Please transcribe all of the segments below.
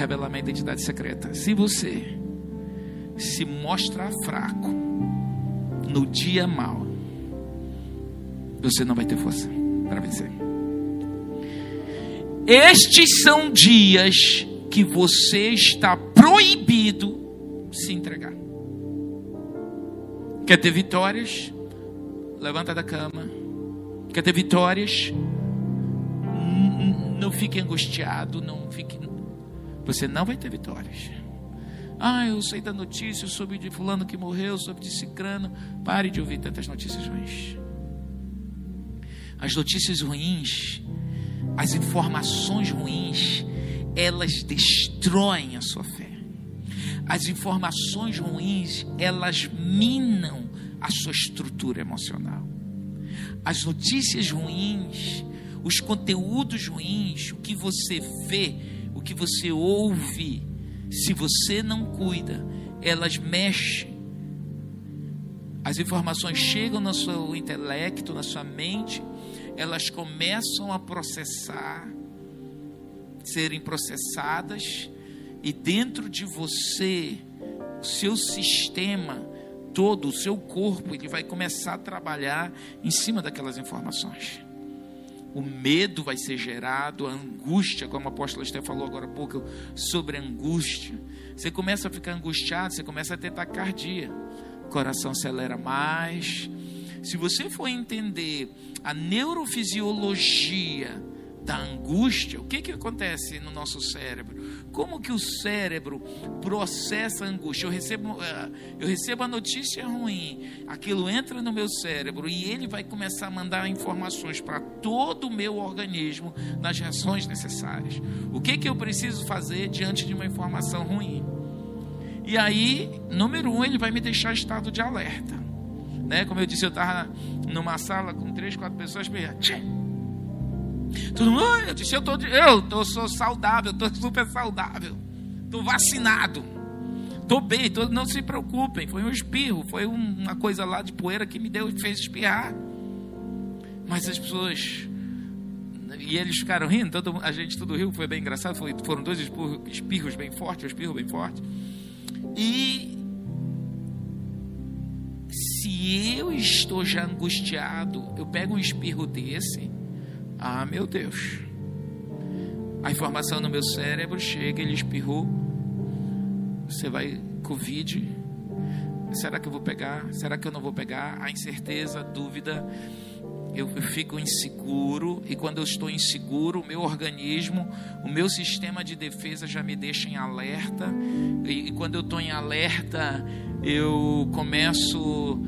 revelar minha identidade secreta. Se você se mostrar fraco no dia mal, você não vai ter força para vencer. Estes são dias que você está proibido se entregar. Quer ter vitórias? Levanta da cama. Quer ter vitórias? Não fique angustiado, não fique. Você não vai ter vitórias. Ah, eu sei da notícia, eu soube de fulano que morreu, soube de cicrano. Pare de ouvir tantas notícias ruins. As notícias ruins, as informações ruins, elas destroem a sua fé. As informações ruins, elas minam a sua estrutura emocional. As notícias ruins, os conteúdos ruins, o que você vê, o que você ouve, se você não cuida, elas mexem. As informações chegam no seu intelecto, na sua mente, elas começam a processar, serem processadas, e dentro de você, o seu sistema todo, o seu corpo, ele vai começar a trabalhar em cima daquelas informações. O medo vai ser gerado, a angústia, como a apóstola Esther falou agora há pouco, sobre angústia. Você começa a ficar angustiado, você começa a ter taquicardia, o coração acelera mais. Se você for entender a neurofisiologia da angústia, o que, que acontece no nosso cérebro? Como que o cérebro processa a angústia? Eu recebo, eh, eu recebo a notícia ruim, aquilo entra no meu cérebro e ele vai começar a mandar informações para todo o meu organismo nas reações necessárias. O que, que eu preciso fazer diante de uma informação ruim? E aí, número um, ele vai me deixar estado de alerta. Né? Como eu disse, eu estava numa sala com três, quatro pessoas, meia, Todo mundo, eu disse, eu, tô, eu tô, sou saudável, estou super saudável, estou vacinado, estou bem, tô, não se preocupem. Foi um espirro, foi uma coisa lá de poeira que me deu e fez espirrar. Mas as pessoas, e eles ficaram rindo, todo, a gente tudo riu, foi bem engraçado. Foi, foram dois espirros, espirros bem fortes, um espirro bem forte. E se eu estou já angustiado, eu pego um espirro desse ah, meu Deus. A informação no meu cérebro chega, ele espirrou. Você vai Covid. Será que eu vou pegar? Será que eu não vou pegar? A incerteza, a dúvida. Eu, eu fico inseguro e quando eu estou inseguro, o meu organismo, o meu sistema de defesa já me deixa em alerta. E, e quando eu estou em alerta, eu começo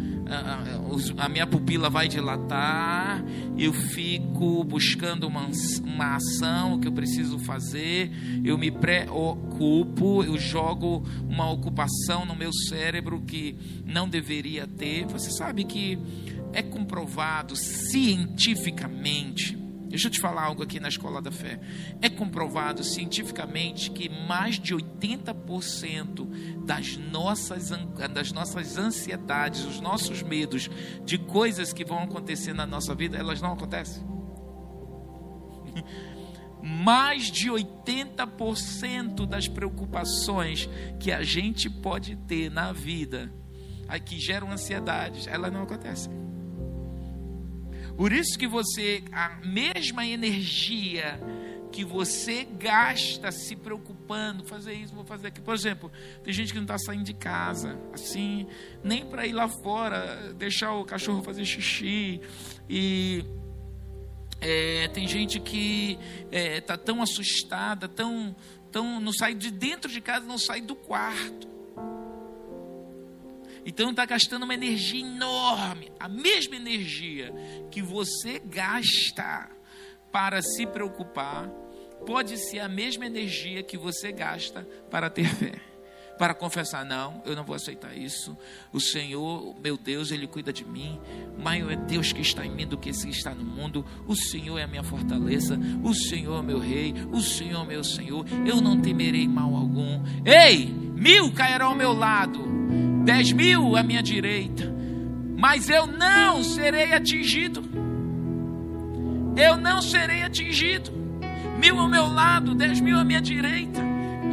a, minha pupila vai dilatar, eu fico buscando uma, uma ação que eu preciso fazer, eu me preocupo, eu jogo uma ocupação no meu cérebro que não deveria ter. Você sabe que é comprovado cientificamente Deixa eu te falar algo aqui na escola da fé. É comprovado cientificamente que mais de 80% das nossas, das nossas ansiedades, os nossos medos de coisas que vão acontecer na nossa vida, elas não acontecem. mais de 80% das preocupações que a gente pode ter na vida, que geram ansiedades, elas não acontecem. Por isso que você, a mesma energia que você gasta se preocupando, fazer isso, vou fazer aquilo. Por exemplo, tem gente que não está saindo de casa, assim, nem para ir lá fora, deixar o cachorro fazer xixi. E é, tem gente que está é, tá tão assustada, tão, tão, não sai de dentro de casa, não sai do quarto. Então está gastando uma energia enorme, a mesma energia que você gasta para se preocupar, pode ser a mesma energia que você gasta para ter fé. Para confessar, não, eu não vou aceitar isso. O Senhor, meu Deus, Ele cuida de mim. Maior é Deus que está em mim do que esse que está no mundo. O Senhor é a minha fortaleza. O Senhor é meu rei. O Senhor é meu Senhor. Eu não temerei mal algum. Ei, mil cairão ao meu lado dez mil à minha direita, mas eu não serei atingido. Eu não serei atingido. Mil ao meu lado, dez mil à minha direita.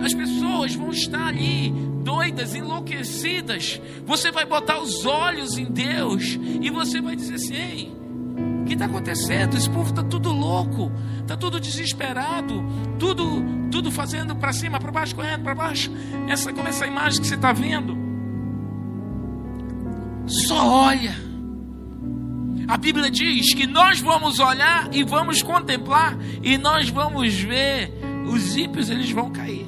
As pessoas vão estar ali doidas, enlouquecidas. Você vai botar os olhos em Deus e você vai dizer assim: Ei, o que está acontecendo? Esse povo está tudo louco, está tudo desesperado, tudo, tudo fazendo para cima, para baixo, correndo para baixo. Essa como essa imagem que você está vendo. Só olha. A Bíblia diz que nós vamos olhar e vamos contemplar e nós vamos ver os ímpios eles vão cair.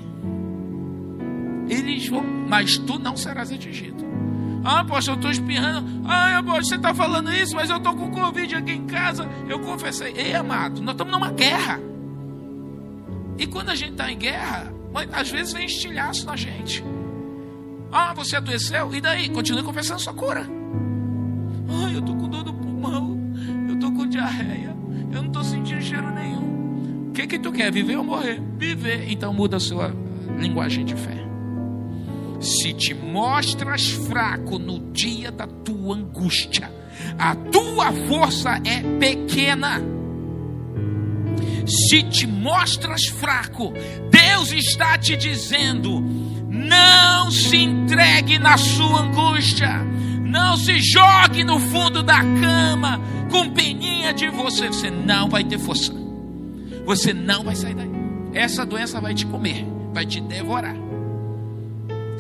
Eles vão, mas tu não serás atingido. Ah, poxa, eu estou espirrando. Ah, poxa, você está falando isso, mas eu estou com Covid aqui em casa. Eu confessei. Ei, amado, nós estamos numa guerra. E quando a gente está em guerra, às vezes vem estilhaço na gente. Ah, você adoeceu? E daí? Continue confessando sua cura. Ah, eu estou com dor do pulmão. Eu estou com diarreia. Eu não estou sentindo cheiro nenhum. O que, que tu quer? Viver ou morrer? Viver. Então muda a sua linguagem de fé. Se te mostras fraco no dia da tua angústia, a tua força é pequena. Se te mostras fraco, Deus está te dizendo: não se entregue na sua angústia, não se jogue no fundo da cama com peninha de você, você não vai ter força, você não vai sair daí. Essa doença vai te comer, vai te devorar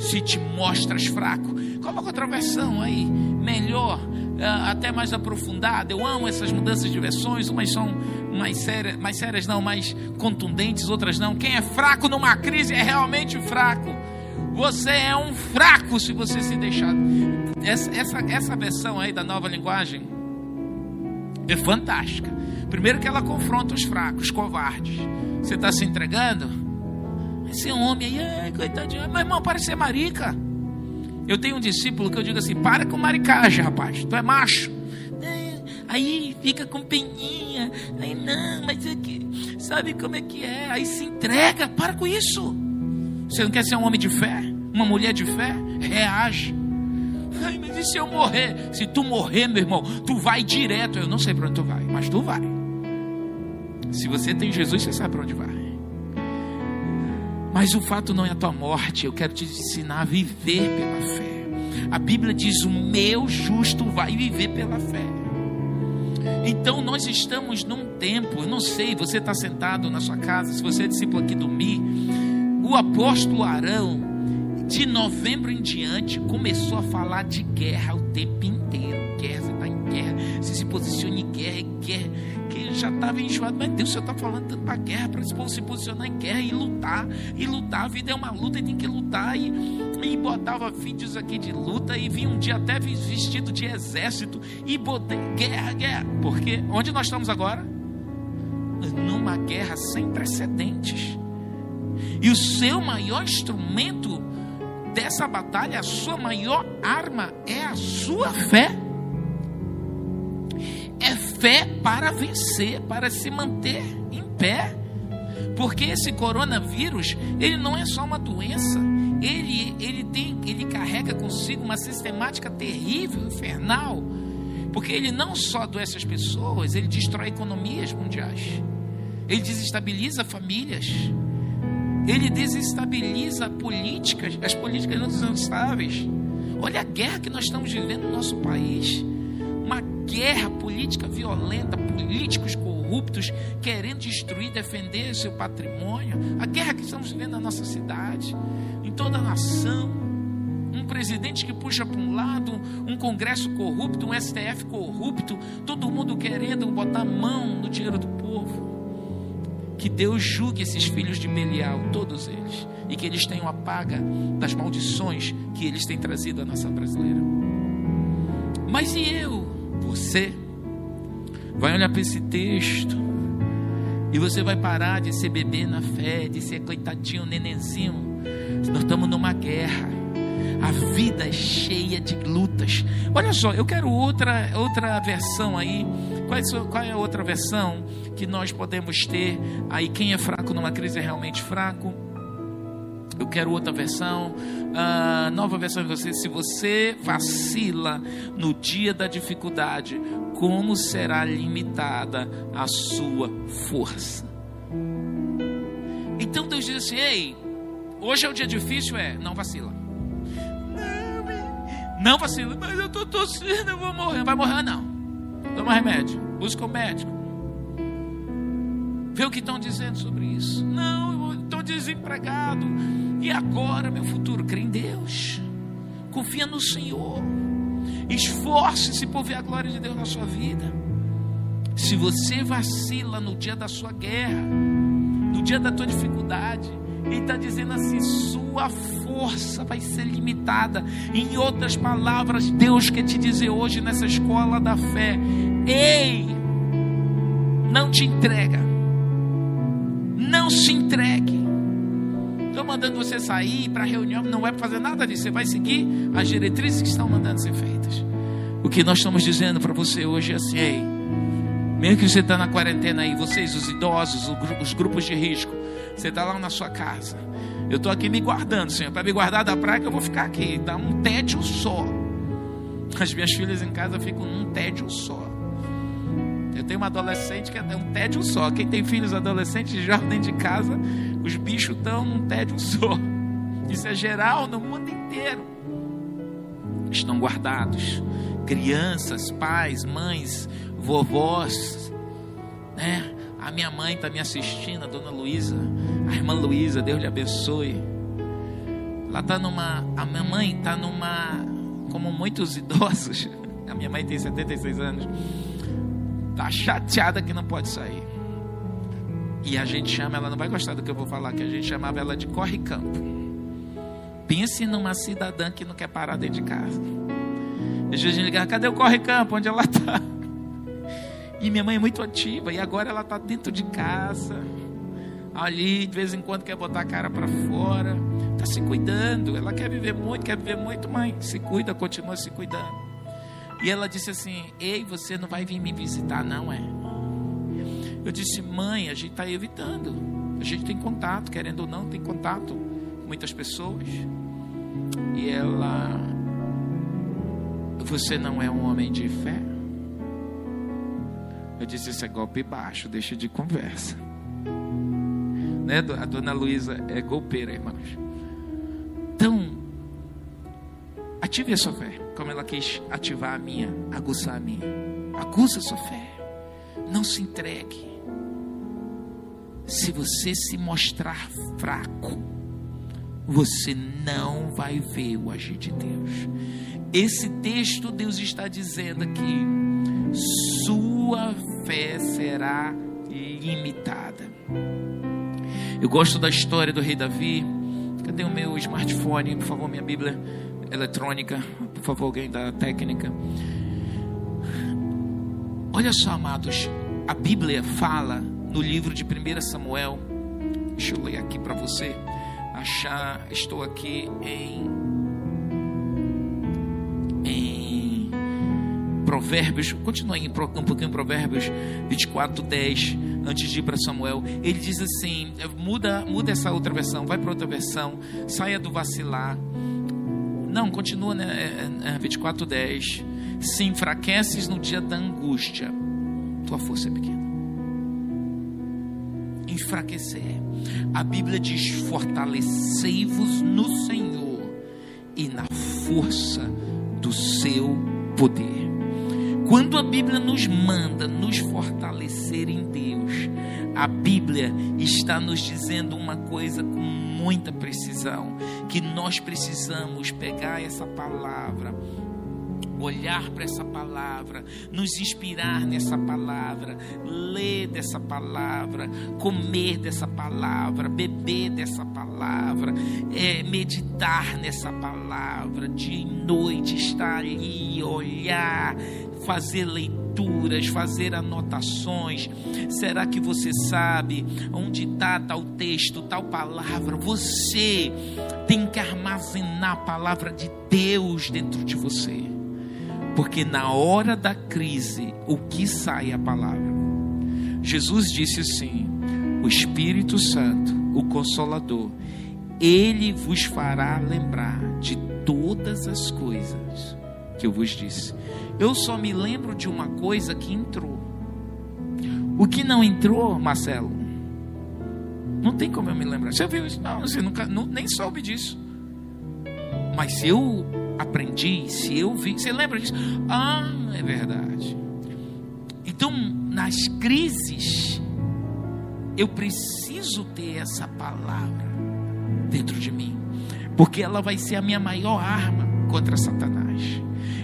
se te mostras fraco. Coloca outra versão aí, melhor, ah, até mais aprofundada. Eu amo essas mudanças de versões, umas são mais sérias, mais sérias não, mais contundentes, outras não. Quem é fraco numa crise é realmente fraco. Você é um fraco se você se deixar. Essa, essa, essa versão aí da nova linguagem é fantástica. Primeiro que ela confronta os fracos, covardes. Você está se entregando? Esse homem aí, ai, coitadinho, meu irmão, parece ser marica. Eu tenho um discípulo que eu digo assim: para com maricagem, rapaz, tu é macho. Aí fica com peninha, aí não, mas é sabe como é que é? Aí se entrega, para com isso. Você não quer ser um homem de fé? Uma mulher de fé? Reage. Ai, mas e se eu morrer? Se tu morrer, meu irmão, tu vai direto. Eu não sei para onde tu vai, mas tu vai. Se você tem Jesus, você sabe para onde vai. Mas o fato não é a tua morte, eu quero te ensinar a viver pela fé. A Bíblia diz: o meu justo vai viver pela fé. Então nós estamos num tempo, eu não sei, você está sentado na sua casa, se você é discípulo aqui do Mi, o apóstolo Arão, de novembro em diante, começou a falar de guerra o tempo inteiro. Guerra, você está em guerra, você se posiciona em guerra, guerra já estava enjoado, mas Deus, o Senhor está falando tanto para guerra, para se posicionar em guerra e lutar, e lutar, a vida é uma luta e tem que lutar, e, e botava vídeos aqui de luta, e vinha um dia até vestido de exército, e botei guerra, guerra, porque onde nós estamos agora? Numa guerra sem precedentes, e o seu maior instrumento dessa batalha, a sua maior arma é a sua fé fé para vencer, para se manter em pé. Porque esse coronavírus, ele não é só uma doença, ele, ele, tem, ele carrega consigo uma sistemática terrível, infernal. Porque ele não só adoece as pessoas, ele destrói economias mundiais, ele desestabiliza famílias, ele desestabiliza políticas, as políticas não são estáveis. Olha a guerra que nós estamos vivendo no nosso país uma guerra política violenta, políticos corruptos querendo destruir, defender seu patrimônio. A guerra que estamos vivendo na nossa cidade, em toda a nação. Um presidente que puxa para um lado, um Congresso corrupto, um STF corrupto, todo mundo querendo botar mão no dinheiro do povo. Que Deus julgue esses filhos de Belial, todos eles, e que eles tenham a paga das maldições que eles têm trazido à nação brasileira. Mas e eu? Você vai olhar para esse texto e você vai parar de ser bebê na fé, de ser coitadinho, nenenzinho. Nós estamos numa guerra. A vida é cheia de lutas. Olha só, eu quero outra outra versão aí. Qual é, a outra versão que nós podemos ter? Aí quem é fraco numa crise é realmente fraco. Eu quero outra versão, uh, nova versão de você. Se você vacila no dia da dificuldade, como será limitada a sua força? Então Deus diz assim: Ei, Hoje é o dia difícil, é, não vacila. Não vacila, mas eu estou tossindo, eu vou morrer. Vai morrer, não. Toma remédio, busca o médico. Vê o que estão dizendo sobre isso. Não, eu estou desempregado. E agora, meu futuro? Crê em Deus. Confia no Senhor. Esforce-se por ver a glória de Deus na sua vida. Se você vacila no dia da sua guerra, no dia da tua dificuldade, ele está dizendo assim: sua força vai ser limitada. Em outras palavras, Deus quer te dizer hoje nessa escola da fé: ei, não te entrega, não se entregue. Estou mandando você sair para reunião, não é para fazer nada disso. Você vai seguir as diretrizes que estão mandando ser feitas. O que nós estamos dizendo para você hoje é assim: ei, mesmo que você está na quarentena aí, vocês, os idosos, os grupos de risco, você está lá na sua casa. Eu estou aqui me guardando, Senhor. Para me guardar da praia, que eu vou ficar aqui. Dá um tédio só. As minhas filhas em casa ficam num tédio só. Eu tenho uma adolescente que é um tédio só. Quem tem filhos adolescentes já dentro de casa, os bichos estão num tédio só. Isso é geral no mundo inteiro. Estão guardados. Crianças, pais, mães, vovós, né? A minha mãe está me assistindo, a dona Luísa, a irmã Luísa, Deus lhe abençoe. Ela está numa. A minha mãe está numa. Como muitos idosos, a minha mãe tem 76 anos, está chateada que não pode sair. E a gente chama, ela não vai gostar do que eu vou falar, que a gente chamava ela de corre-campo. Pense numa cidadã que não quer parar dentro de casa. Às vezes a gente ligar, cadê o corre-campo? Onde ela está? E minha mãe é muito ativa e agora ela está dentro de casa. Ali, de vez em quando quer botar a cara para fora. Está se cuidando. Ela quer viver muito, quer viver muito, mãe. Se cuida, continua se cuidando. E ela disse assim: Ei, você não vai vir me visitar, não é? Eu disse: Mãe, a gente está evitando. A gente tem contato, querendo ou não, tem contato com muitas pessoas. E ela: Você não é um homem de fé? Eu disse: Isso é golpe baixo, deixa de conversa. Né? A dona Luísa é golpeira, irmãos. Então, ative a sua fé, como ela quis ativar a minha, aguçar a minha. Aguça a sua fé. Não se entregue. Se você se mostrar fraco, você não vai ver o agir de Deus. Esse texto, Deus está dizendo aqui: sua fé será limitada. Eu gosto da história do rei Davi. Cadê o meu smartphone? Por favor, minha Bíblia eletrônica. Por favor, alguém da técnica. Olha só, amados. A Bíblia fala no livro de 1 Samuel. Deixa eu ler aqui para você. Achar, estou aqui em Provérbios, continua aí um pouquinho em Provérbios 24, 10, antes de ir para Samuel. Ele diz assim: muda, muda essa outra versão, vai para outra versão, saia do vacilar. Não, continua, né? 24, é, 10. É, Se enfraqueces no dia da angústia, tua força é pequena. Enfraquecer. A Bíblia diz: fortalecei-vos no Senhor e na força do seu poder. Quando a Bíblia nos manda nos fortalecer em Deus, a Bíblia está nos dizendo uma coisa com muita precisão: que nós precisamos pegar essa palavra, olhar para essa palavra, nos inspirar nessa palavra, ler dessa palavra, comer dessa palavra, beber dessa palavra, é, meditar nessa palavra, de noite estar ali, olhar, fazer leituras, fazer anotações. Será que você sabe onde está tal texto, tal palavra? Você tem que armazenar a palavra de Deus dentro de você. Porque na hora da crise, o que sai é a palavra. Jesus disse assim: O Espírito Santo, o Consolador, ele vos fará lembrar de todas as coisas que eu vos disse. Eu só me lembro de uma coisa que entrou. O que não entrou, Marcelo? Não tem como eu me lembrar. Você viu isso? Não, você nunca, não, nem soube disso. Mas se eu aprendi, se eu vi, você lembra disso? Ah, é verdade. Então, nas crises, eu preciso ter essa palavra dentro de mim, porque ela vai ser a minha maior arma contra Satanás.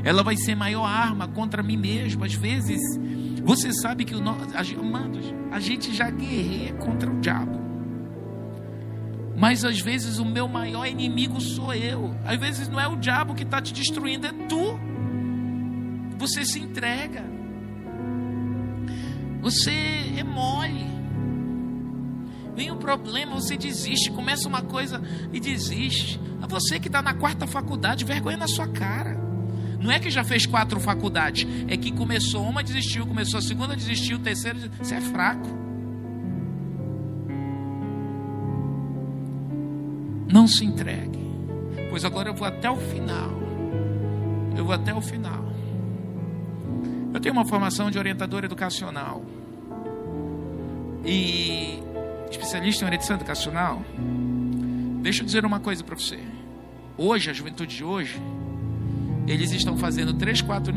Ela vai ser maior arma contra mim mesmo. Às vezes, você sabe que o nosso, a gente já guerreia contra o diabo. Mas às vezes o meu maior inimigo sou eu. Às vezes não é o diabo que está te destruindo, é tu. Você se entrega. Você é mole. Vem o problema, você desiste, começa uma coisa e desiste. É você que está na quarta faculdade, vergonha na sua cara. Não é que já fez quatro faculdades, é que começou uma, desistiu, começou a segunda, desistiu, terceira, você é fraco. Não se entregue. Pois agora eu vou até o final. Eu vou até o final. Eu tenho uma formação de orientador educacional. E especialista em orientação educacional. Deixa eu dizer uma coisa para você. Hoje, a juventude de hoje, eles estão fazendo três, quatro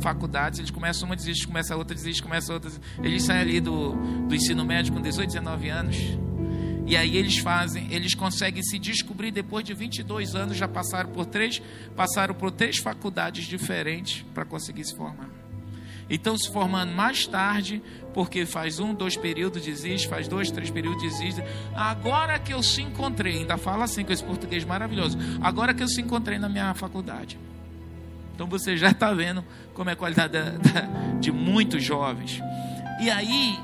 faculdades, eles começam uma, desiste, começa outra, desiste, começa outra. Eles saem ali do, do ensino médio com 18, 19 anos e aí eles fazem, eles conseguem se descobrir depois de 22 anos, já passaram por três, passaram por três faculdades diferentes para conseguir se formar. Então se formando mais tarde, porque faz um, dois períodos desiste, faz dois, três períodos desiste. Agora que eu se encontrei, ainda fala assim com esse português maravilhoso. Agora que eu se encontrei na minha faculdade. Então você já está vendo como é a qualidade da, da, de muitos jovens. E aí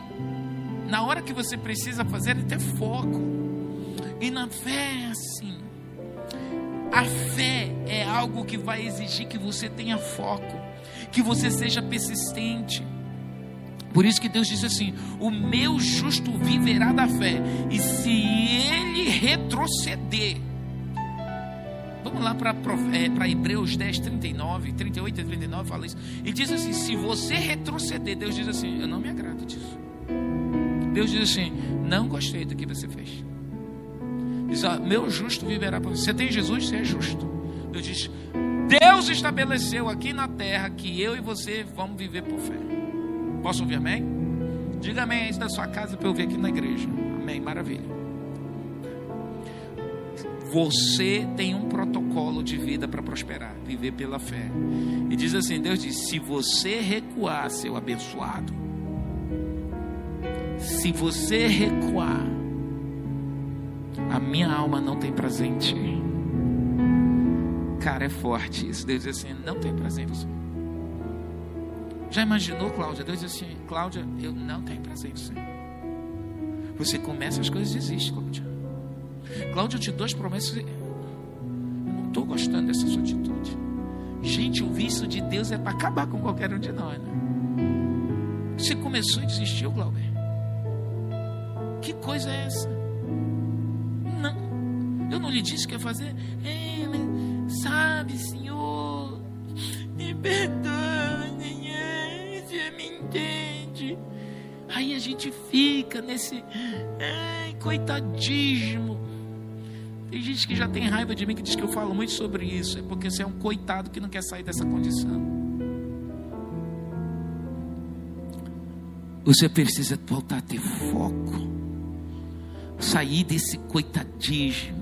na hora que você precisa fazer ter foco. E na fé é assim. A fé é algo que vai exigir que você tenha foco, que você seja persistente. Por isso que Deus disse assim: O meu justo viverá da fé, e se ele retroceder, Vamos lá para é, Hebreus 10, 39, 38 e 39, fala isso. E diz assim: se você retroceder, Deus diz assim: Eu não me agrado disso. Deus diz assim: Não gostei do que você fez. Diz: ó, Meu justo viverá por você. Você tem Jesus, você é justo. Deus diz: Deus estabeleceu aqui na terra que eu e você vamos viver por fé. Posso ouvir amém? Diga amém aí da sua casa para eu ver aqui na igreja. Amém, maravilha. Você tem um protocolo de vida para prosperar, viver pela fé. E diz assim: Deus diz: se você recuar, seu abençoado, se você recuar, a minha alma não tem prazer em ti. Cara, é forte isso. Deus diz assim: não tem prazer em você. Já imaginou, Cláudia? Deus diz assim: Cláudia, eu não tenho prazer em você. Você começa as coisas e desiste, Cláudia. Cláudia, eu te dou as promessas. Eu não estou gostando dessa sua atitude. Gente, o vício de Deus é para acabar com qualquer um de nós, né? Você começou e desistiu, Cláudia. Que coisa é essa? Não. Eu não lhe disse que ia fazer. É, sabe, Senhor, me perdoa, você me entende. Aí a gente fica nesse ai, coitadismo. Tem gente que já tem raiva de mim que diz que eu falo muito sobre isso. É porque você é um coitado que não quer sair dessa condição. Você precisa voltar a ter foco sair desse coitadismo.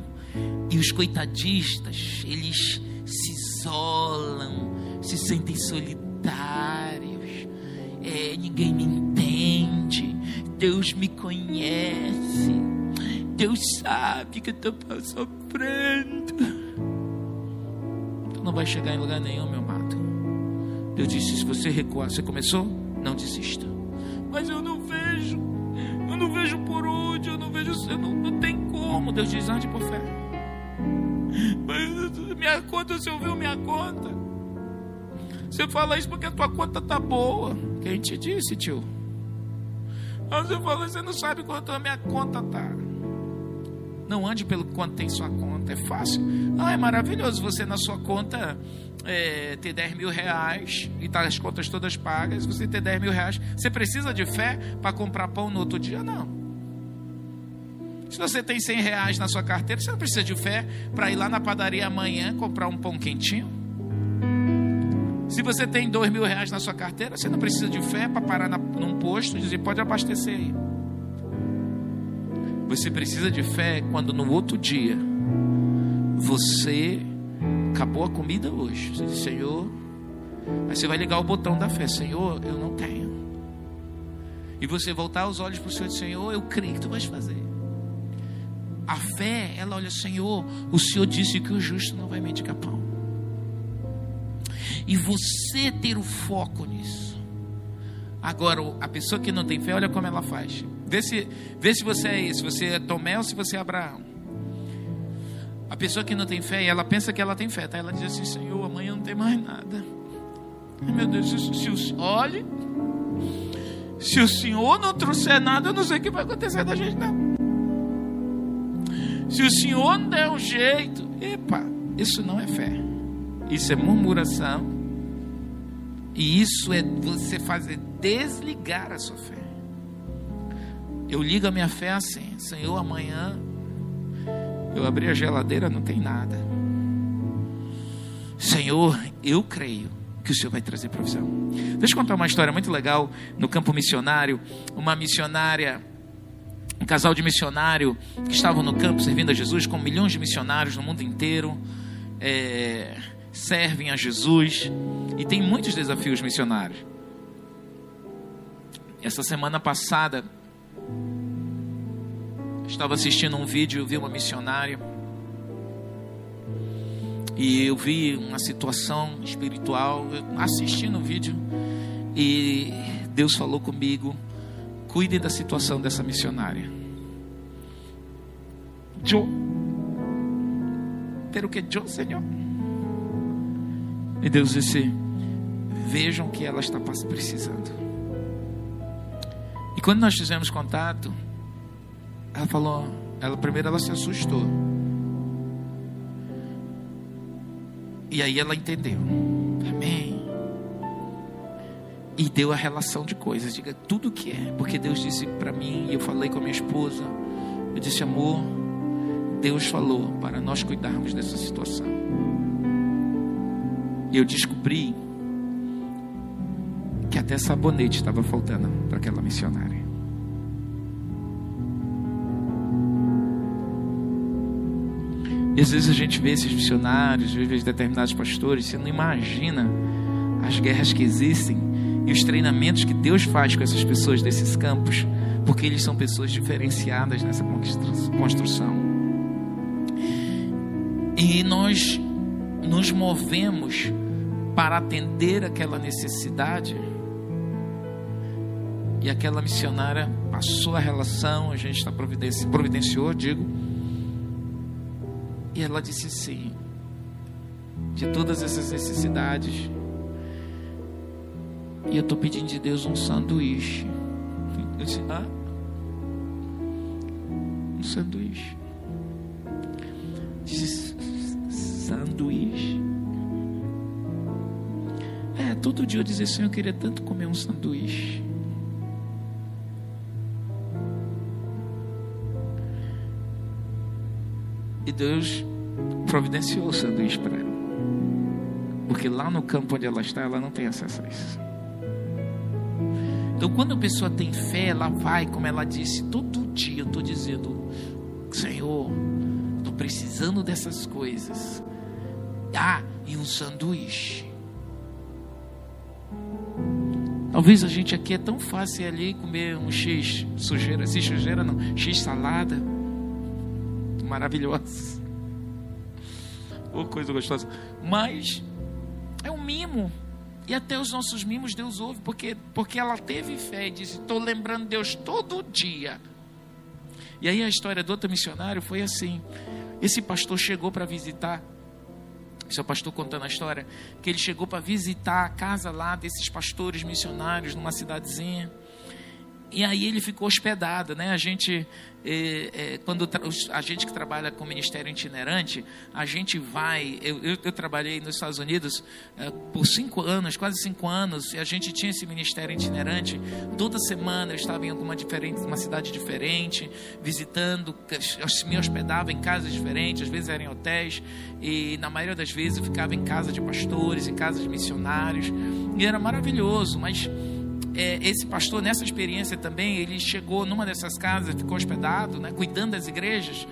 E os coitadistas, eles se isolam, se sentem solitários. É, ninguém me entende. Deus me conhece. Deus sabe que eu estou sofrendo. Tu não vai chegar em lugar nenhum, meu amado. Deus disse: se você recuar, você começou? Não desista. Mas eu não vejo não vejo por onde, eu não vejo, eu não, não tem como. Deus diz, ande por fé. Mas minha conta, você ouviu minha conta? Você fala isso porque a tua conta tá boa. Quem te disse, tio? Mas você fala, você não sabe quanto a minha conta tá. Não ande pelo quanto tem sua conta, é fácil. Ah, é maravilhoso você na sua conta é, ter 10 mil reais e tá as contas todas pagas, você ter 10 mil reais. Você precisa de fé para comprar pão no outro dia? Não. Se você tem 100 reais na sua carteira, você não precisa de fé para ir lá na padaria amanhã comprar um pão quentinho. Se você tem dois mil reais na sua carteira, você não precisa de fé para parar na, num posto e dizer, pode abastecer aí. Você precisa de fé quando no outro dia você acabou a comida hoje. Você diz, Senhor, aí você vai ligar o botão da fé, Senhor, eu não tenho. E você voltar os olhos para o Senhor e dizer, Senhor, eu creio que tu vais fazer. A fé, ela olha, Senhor, o Senhor disse que o justo não vai mendigar pão. E você ter o foco nisso. Agora, a pessoa que não tem fé, olha como ela faz. Vê se, vê se você é esse, se você é Tomé ou se você é Abraão. A pessoa que não tem fé, ela pensa que ela tem fé, tá? Ela diz assim: Senhor, amanhã não tem mais nada. Ai, meu Deus, se, se olhe, se o Senhor não trouxer nada, eu não sei o que vai acontecer da gente, não. Se o Senhor não der um jeito, epa, isso não é fé. Isso é murmuração. E isso é você fazer desligar a sua fé. Eu ligo a minha fé assim: Senhor, amanhã eu abri a geladeira, não tem nada. Senhor, eu creio que o Senhor vai trazer provisão. Deixa eu contar uma história muito legal no campo missionário. Uma missionária um casal de missionário que estavam no campo servindo a Jesus, com milhões de missionários no mundo inteiro, é, servem a Jesus e tem muitos desafios missionários. Essa semana passada, estava assistindo um vídeo, vi uma missionária e eu vi uma situação espiritual, assistindo o vídeo e Deus falou comigo Cuide da situação dessa missionária. Yo. Pero que yo, Senhor. E Deus disse: Vejam o que ela está precisando. E quando nós fizemos contato, ela falou, ela primeiro ela se assustou. E aí ela entendeu. Amém e deu a relação de coisas. Diga tudo o que é, porque Deus disse para mim, e eu falei com a minha esposa, eu disse, amor, Deus falou para nós cuidarmos dessa situação. E eu descobri que até sabonete estava faltando para aquela missionária. E às vezes a gente vê esses missionários, vezes determinados pastores, você não imagina as guerras que existem e os treinamentos que Deus faz com essas pessoas desses campos, porque eles são pessoas diferenciadas nessa construção. E nós nos movemos para atender aquela necessidade. E aquela missionária passou a relação, a gente está providenciou, providenciou, digo. E ela disse sim. De todas essas necessidades, e eu estou pedindo de Deus um sanduíche. Eu disse, ah? Um sanduíche. Disse, sanduíche. É, todo dia eu dizia, Senhor, eu queria tanto comer um sanduíche. E Deus providenciou o sanduíche para ela. Porque lá no campo onde ela está, ela não tem acesso a isso. Então, quando a pessoa tem fé, ela vai, como ela disse, todo dia eu estou dizendo: Senhor, estou precisando dessas coisas. Ah, e um sanduíche. Talvez a gente aqui é tão fácil ali comer um X sujeira, se sujeira não, X salada. Maravilhosa. Ô, oh, coisa gostosa. Mas é um mimo. E até os nossos mimos Deus ouve, porque, porque ela teve fé e disse: Estou lembrando Deus todo dia. E aí a história do outro missionário foi assim: esse pastor chegou para visitar, o pastor contando a história, que ele chegou para visitar a casa lá desses pastores missionários numa cidadezinha. E aí ele ficou hospedado, né? A gente, é, é, quando a gente que trabalha com ministério itinerante, a gente vai. Eu, eu, eu trabalhei nos Estados Unidos é, por cinco anos, quase cinco anos, e a gente tinha esse ministério itinerante. Toda semana eu estava em alguma diferente, uma cidade diferente, visitando, me hospedava em casas diferentes, às vezes eram em hotéis, e na maioria das vezes eu ficava em casa de pastores, em casa de missionários, e era maravilhoso, mas é, esse pastor, nessa experiência também, ele chegou numa dessas casas, ficou hospedado, né, cuidando das igrejas,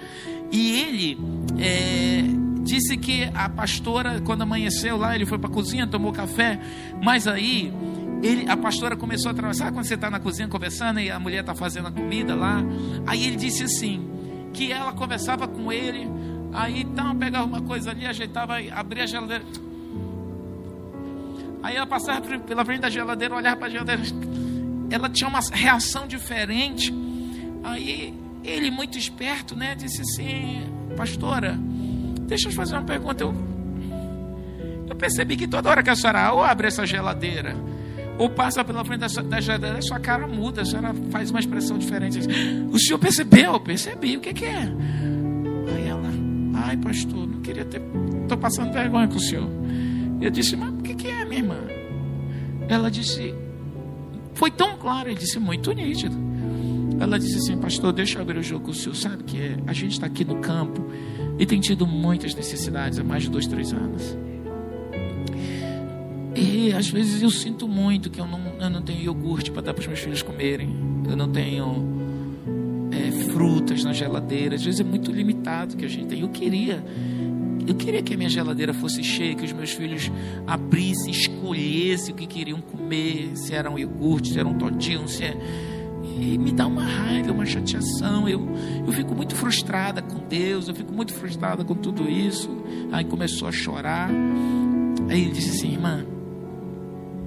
e ele é, disse que a pastora, quando amanheceu lá, ele foi para a cozinha, tomou café, mas aí ele, a pastora começou a atravessar, quando você está na cozinha conversando e a mulher está fazendo a comida lá, aí ele disse assim, que ela conversava com ele, aí então pegava uma coisa ali, ajeitava, abria a geladeira, Aí ela passava pela frente da geladeira, olhava para a geladeira. Ela tinha uma reação diferente. Aí ele, muito esperto, né, disse assim: Pastora, deixa eu fazer uma pergunta. Eu, eu percebi que toda hora que a senhora ou abre essa geladeira, ou passa pela frente da, da geladeira, a sua cara muda, a senhora faz uma expressão diferente. O senhor percebeu? Eu percebi. O que, que é? Aí ela, ai, pastor, não queria ter. Estou passando vergonha com o senhor. Eu disse, mas o que, que é, minha irmã? Ela disse, foi tão claro, ele disse, muito nítido. Ela disse assim, pastor, deixa eu abrir o jogo com o senhor. Sabe que é? a gente está aqui no campo e tem tido muitas necessidades há mais de dois, três anos. E às vezes eu sinto muito que eu não, eu não tenho iogurte para dar para os meus filhos comerem. Eu não tenho é, frutas na geladeira. Às vezes é muito limitado que a gente tem. Eu queria eu queria que a minha geladeira fosse cheia, que os meus filhos abrissem, escolhessem o que queriam comer, se era um iogurte, se era um todinho, se é... E me dá uma raiva, uma chateação. Eu, eu fico muito frustrada com Deus, eu fico muito frustrada com tudo isso. Aí começou a chorar. Aí ele disse assim: Irmã,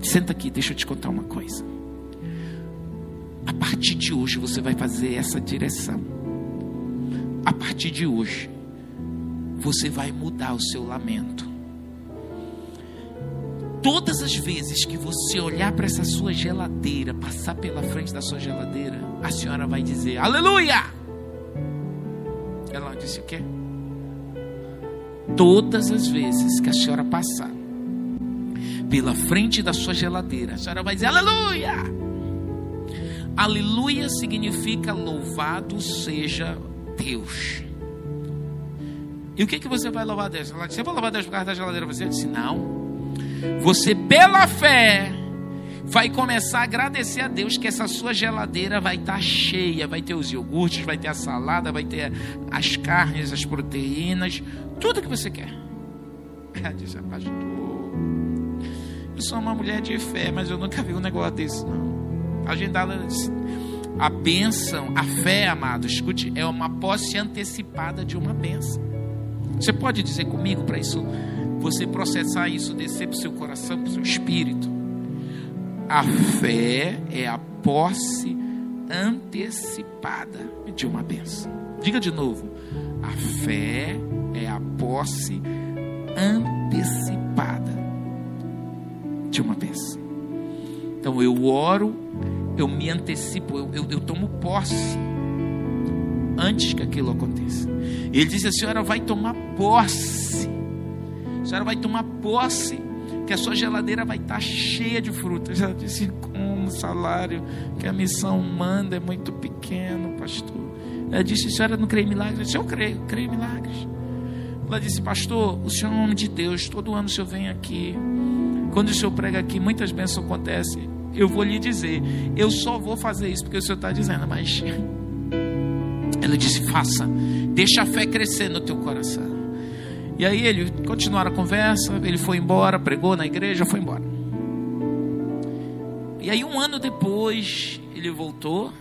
senta aqui, deixa eu te contar uma coisa. A partir de hoje você vai fazer essa direção. A partir de hoje você vai mudar o seu lamento. Todas as vezes que você olhar para essa sua geladeira, passar pela frente da sua geladeira, a senhora vai dizer: Aleluia! Ela disse o quê? Todas as vezes que a senhora passar pela frente da sua geladeira, a senhora vai dizer: Aleluia! Aleluia significa louvado seja Deus. E o que, que você vai louvar Deus? Você vai louvar Deus por causa da geladeira? Você disse, não. Você, pela fé, vai começar a agradecer a Deus que essa sua geladeira vai estar cheia, vai ter os iogurtes, vai ter a salada, vai ter as carnes, as proteínas, tudo que você quer. Ela disse, pastor, eu sou uma mulher de fé, mas eu nunca vi um negócio desse, não. A gente disse, a bênção, a fé, amado, escute, é uma posse antecipada de uma bênção. Você pode dizer comigo para isso, você processar isso, descer para o seu coração, para o seu espírito? A fé é a posse antecipada de uma bênção. Diga de novo. A fé é a posse antecipada de uma bênção. Então eu oro, eu me antecipo, eu, eu, eu tomo posse antes que aquilo aconteça. Ele disse: A senhora vai tomar posse. A senhora vai tomar posse que a sua geladeira vai estar cheia de frutas. Ela disse: Como salário que a missão manda é muito pequeno, pastor. Ela disse: A senhora não crê em milagres? Eu disse: Eu creio, creio em milagres. Ela disse: Pastor, o senhor é um homem de Deus. Todo ano o senhor vem aqui. Quando o senhor prega aqui, muitas bênçãos acontecem. Eu vou lhe dizer: Eu só vou fazer isso porque o senhor está dizendo, mas ela disse: faça, deixa a fé crescer no teu coração. E aí ele continuaram a conversa, ele foi embora, pregou na igreja, foi embora. E aí um ano depois ele voltou.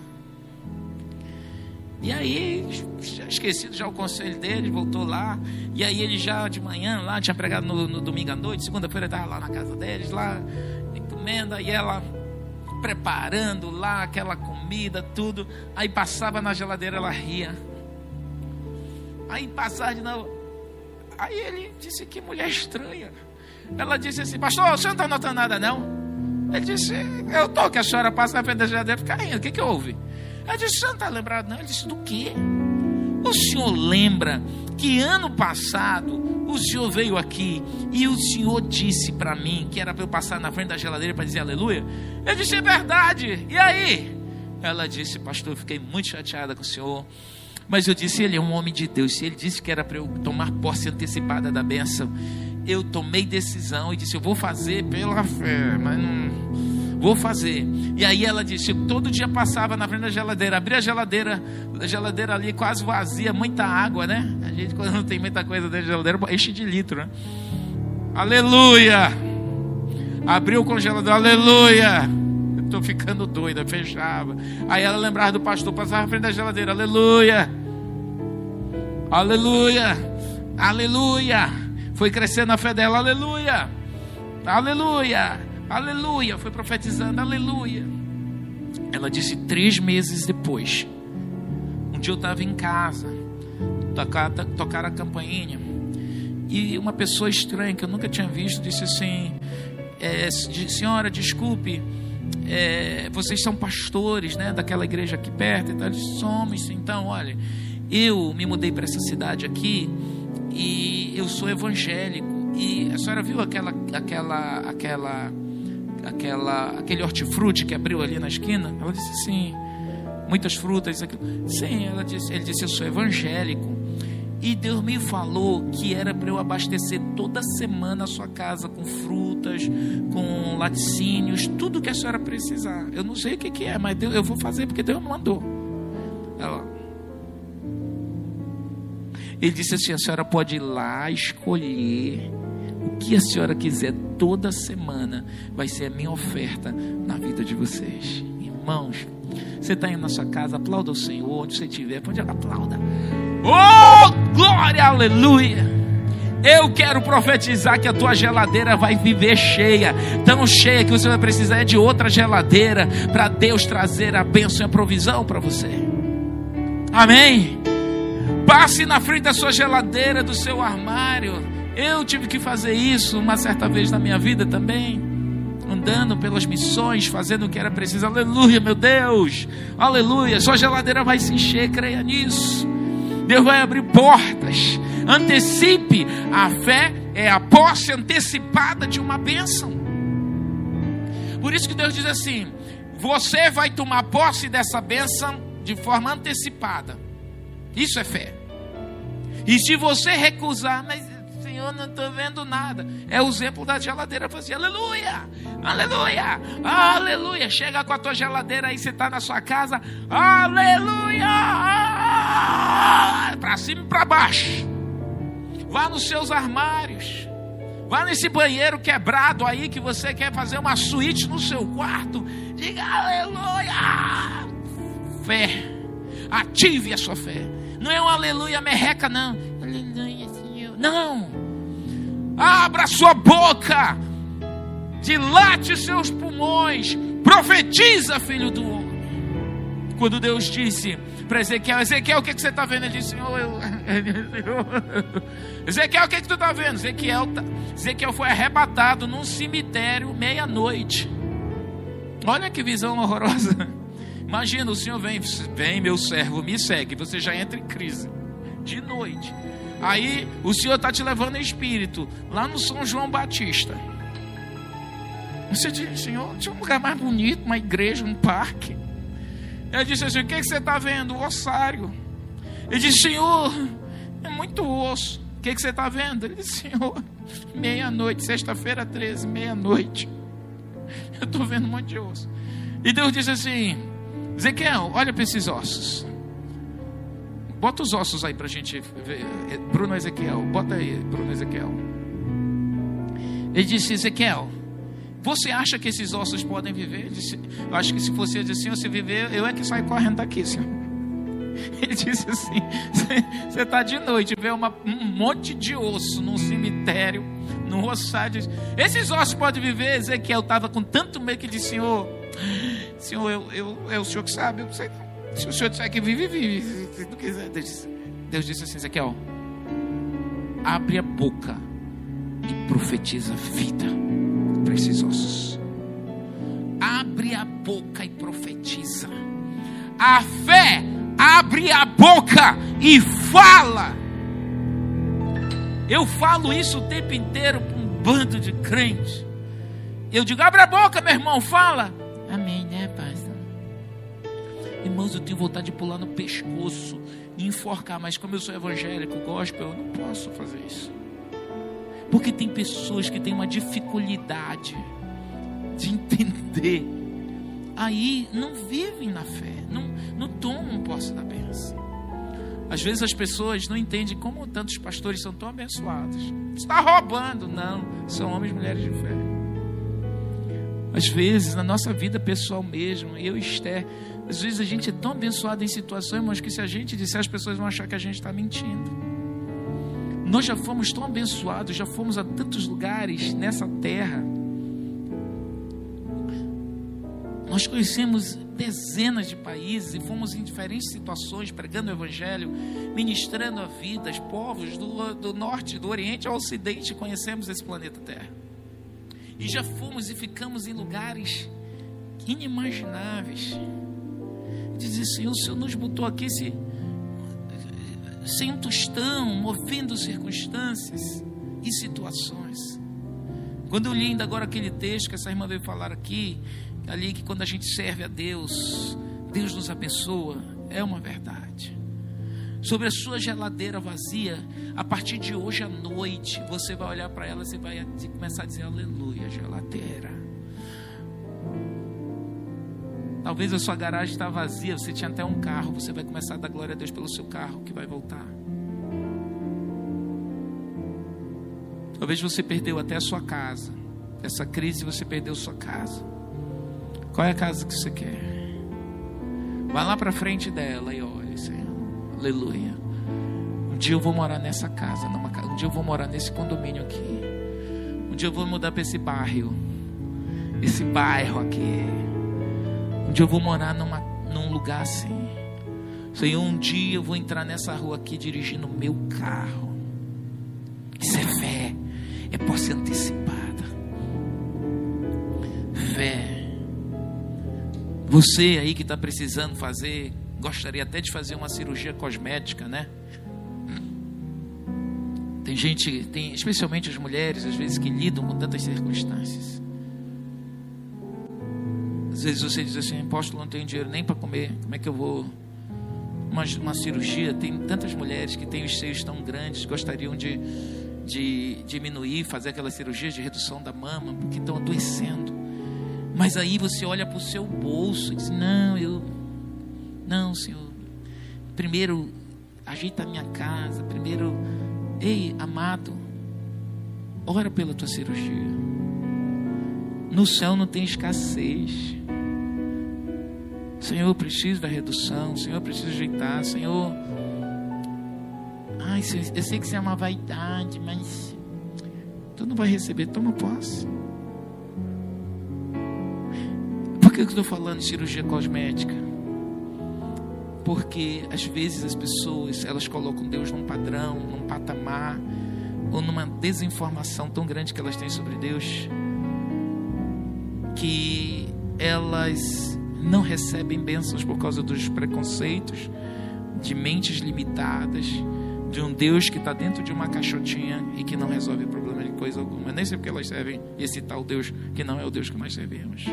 E aí, já esquecido já o conselho dele, voltou lá. E aí ele já de manhã lá, tinha pregado no, no domingo à noite, segunda-feira estava lá na casa deles, lá, encomenda, e ela preparando lá aquela comida, tudo. Aí passava na geladeira, ela ria. Aí passava de novo. Aí ele disse: Que mulher estranha. Ela disse assim: Pastor, senhor não está notando nada, não? Ele disse, eu estou, que a senhora passa na frente da geladeira fica rindo. O que, que houve? Eu disse, você não está lembrado, não? Ele disse, do quê? O senhor lembra que ano passado o senhor veio aqui e o senhor disse para mim que era para eu passar na frente da geladeira para dizer aleluia? Eu disse, é verdade. E aí? Ela disse, pastor, eu fiquei muito chateada com o senhor. Mas eu disse, ele é um homem de Deus. Se ele disse que era para eu tomar posse antecipada da bênção, eu tomei decisão e disse, eu vou fazer pela fé, mas não vou fazer. E aí ela disse: todo dia passava na frente da geladeira, abria a geladeira, a geladeira ali quase vazia, muita água, né? A gente, quando não tem muita coisa dentro da geladeira, enche de litro, né? Aleluia! Abriu o congelador, aleluia! Estou ficando doida, fechava. Aí ela lembrava do pastor, passava na frente da geladeira, aleluia! Aleluia! Aleluia! Foi crescendo a fé dela, aleluia! Aleluia! Aleluia, foi profetizando, aleluia. Ela disse três meses depois. Um dia eu estava em casa, tocar, tocar a campainha, e uma pessoa estranha que eu nunca tinha visto disse assim: é, Senhora, desculpe, é, vocês são pastores né, daquela igreja aqui perto? Então, disse, somos, então, olha, eu me mudei para essa cidade aqui e eu sou evangélico. E a senhora viu aquela, aquela, aquela aquela, aquele hortifruti que abriu ali na esquina? Ela disse sim, muitas frutas. Sim, ela disse, ele disse, eu sou evangélico. E Deus me falou que era para eu abastecer toda semana a sua casa com frutas, com laticínios, tudo que a senhora precisar. Eu não sei o que, que é, mas Deus, eu vou fazer porque Deus me mandou. Ela, ele disse assim: a senhora pode ir lá escolher que a senhora quiser toda semana vai ser a minha oferta na vida de vocês. Irmãos, você está indo na sua casa, aplauda o Senhor, onde você estiver, pode aplauda. Oh, glória, aleluia! Eu quero profetizar que a tua geladeira vai viver cheia, tão cheia que você vai precisar de outra geladeira para Deus trazer a bênção e a provisão para você. Amém? Passe na frente da sua geladeira, do seu armário eu tive que fazer isso uma certa vez na minha vida também. Andando pelas missões, fazendo o que era preciso. Aleluia, meu Deus. Aleluia. Sua geladeira vai se encher, creia nisso. Deus vai abrir portas. Antecipe. A fé é a posse antecipada de uma bênção. Por isso que Deus diz assim: você vai tomar posse dessa bênção de forma antecipada. Isso é fé. E se você recusar, mas Senhor, não estou vendo nada. É o exemplo da geladeira vazia. Aleluia! Aleluia! Aleluia! Chega com a tua geladeira aí, você está na sua casa. Aleluia! Para cima e para baixo. Vá nos seus armários. Vá nesse banheiro quebrado aí que você quer fazer uma suíte no seu quarto. Diga aleluia! Fé. Ative a sua fé. Não é um aleluia merreca, não. Aleluia, Senhor. Não. Abra sua boca, dilate seus pulmões, profetiza, filho do homem. Quando Deus disse para Ezequiel: Ezequiel, o que, que você está vendo? Ele disse: Senhor, eu... Ezequiel, o que, que tu está vendo? Ezequiel, tá... Ezequiel foi arrebatado num cemitério meia-noite. Olha que visão horrorosa. Imagina, o Senhor vem, vem, meu servo, me segue. Você já entra em crise. De noite. Aí o Senhor está te levando em espírito, lá no São João Batista. Você diz, Senhor, tinha um lugar mais bonito, uma igreja, um parque. Ele disse assim: O que, é que você está vendo? O ossário. Ele disse: Senhor, é muito osso. O que, é que você está vendo? Ele disse: Senhor, meia-noite, sexta-feira 13, meia-noite. Eu estou vendo um monte de osso. E Deus disse assim: Ezequiel, olha para esses ossos. Bota os ossos aí para a gente ver. Bruno Ezequiel, bota aí, Bruno Ezequiel. Ele disse: Ezequiel, você acha que esses ossos podem viver? Ele disse, eu acho que se você assim, você viver, eu é que saio correndo daqui, senhor. Ele disse assim: você está de noite, vê uma, um monte de osso num cemitério, num ossário. Esses ossos podem viver? Ezequiel estava com tanto medo que disse: Senhor, Senhor, eu, eu, é o senhor que sabe, eu não sei. Se o senhor disser que vive, vive. Se não quiser, Deus, Deus disse assim: Ezequiel, abre a boca e profetiza vida para esses ossos. abre a boca e profetiza. A fé abre a boca e fala. Eu falo isso o tempo inteiro para um bando de crentes. Eu digo: abre a boca, meu irmão, fala. Amém, né, pastor? Irmãos, eu tenho vontade de pular no pescoço e enforcar, mas como eu sou evangélico, gospel, eu não posso fazer isso. Porque tem pessoas que têm uma dificuldade de entender. Aí não vivem na fé, não, não tomam posse da bênção. Às vezes as pessoas não entendem como tantos pastores são tão abençoados. Está roubando, não. São homens e mulheres de fé. Às vezes, na nossa vida pessoal mesmo, eu e Esther, às vezes a gente é tão abençoado em situações, mas que se a gente disser, as pessoas vão achar que a gente está mentindo. Nós já fomos tão abençoados, já fomos a tantos lugares nessa terra. Nós conhecemos dezenas de países e fomos em diferentes situações pregando o Evangelho, ministrando a vida, os povos do, do norte, do oriente ao ocidente, conhecemos esse planeta Terra. E já fomos e ficamos em lugares inimagináveis. Dizer, Senhor, o Senhor nos botou aqui se, sem um tostão, movendo circunstâncias e situações. Quando eu li ainda agora aquele texto que essa irmã veio falar aqui, ali que quando a gente serve a Deus, Deus nos abençoa, é uma verdade. Sobre a sua geladeira vazia, a partir de hoje à noite, você vai olhar para ela, você vai começar a dizer aleluia, geladeira. Talvez a sua garagem está vazia, você tinha até um carro, você vai começar a dar glória a Deus pelo seu carro que vai voltar. Talvez você perdeu até a sua casa. Essa crise você perdeu sua casa. Qual é a casa que você quer? Vá lá para frente dela e olhe, Senhor. Aleluia. Um dia eu vou morar nessa casa, numa, um dia eu vou morar nesse condomínio aqui. Um dia eu vou mudar para esse bairro. Esse bairro aqui. Um dia eu vou morar numa, num lugar assim. Senhor, um dia eu vou entrar nessa rua aqui dirigindo o meu carro. Isso é fé. É posse antecipada. Fé você aí que está precisando fazer, gostaria até de fazer uma cirurgia cosmética, né? Tem gente, tem, especialmente as mulheres, às vezes que lidam com tantas circunstâncias. Às vezes você diz assim, apóstolo, não tenho dinheiro nem para comer, como é que eu vou? Uma, uma cirurgia, tem tantas mulheres que têm os seios tão grandes, gostariam de, de diminuir, fazer aquela cirurgia de redução da mama, porque estão adoecendo. Mas aí você olha para o seu bolso e diz: Não, eu. Não, Senhor. Primeiro, ajeita a minha casa. Primeiro, ei, amado, ora pela tua cirurgia. No céu não tem escassez. Senhor, preciso da redução. Senhor, preciso ajeitar. Senhor, ai, eu sei que isso é uma vaidade, mas tu não vai receber. Toma posse. que eu estou falando de cirurgia cosmética? Porque às vezes as pessoas elas colocam Deus num padrão, num patamar, ou numa desinformação tão grande que elas têm sobre Deus, que elas não recebem bênçãos por causa dos preconceitos, de mentes limitadas, de um Deus que está dentro de uma caixotinha e que não resolve problema de coisa alguma. Nem sei porque elas servem esse tal Deus que não é o Deus que nós servimos.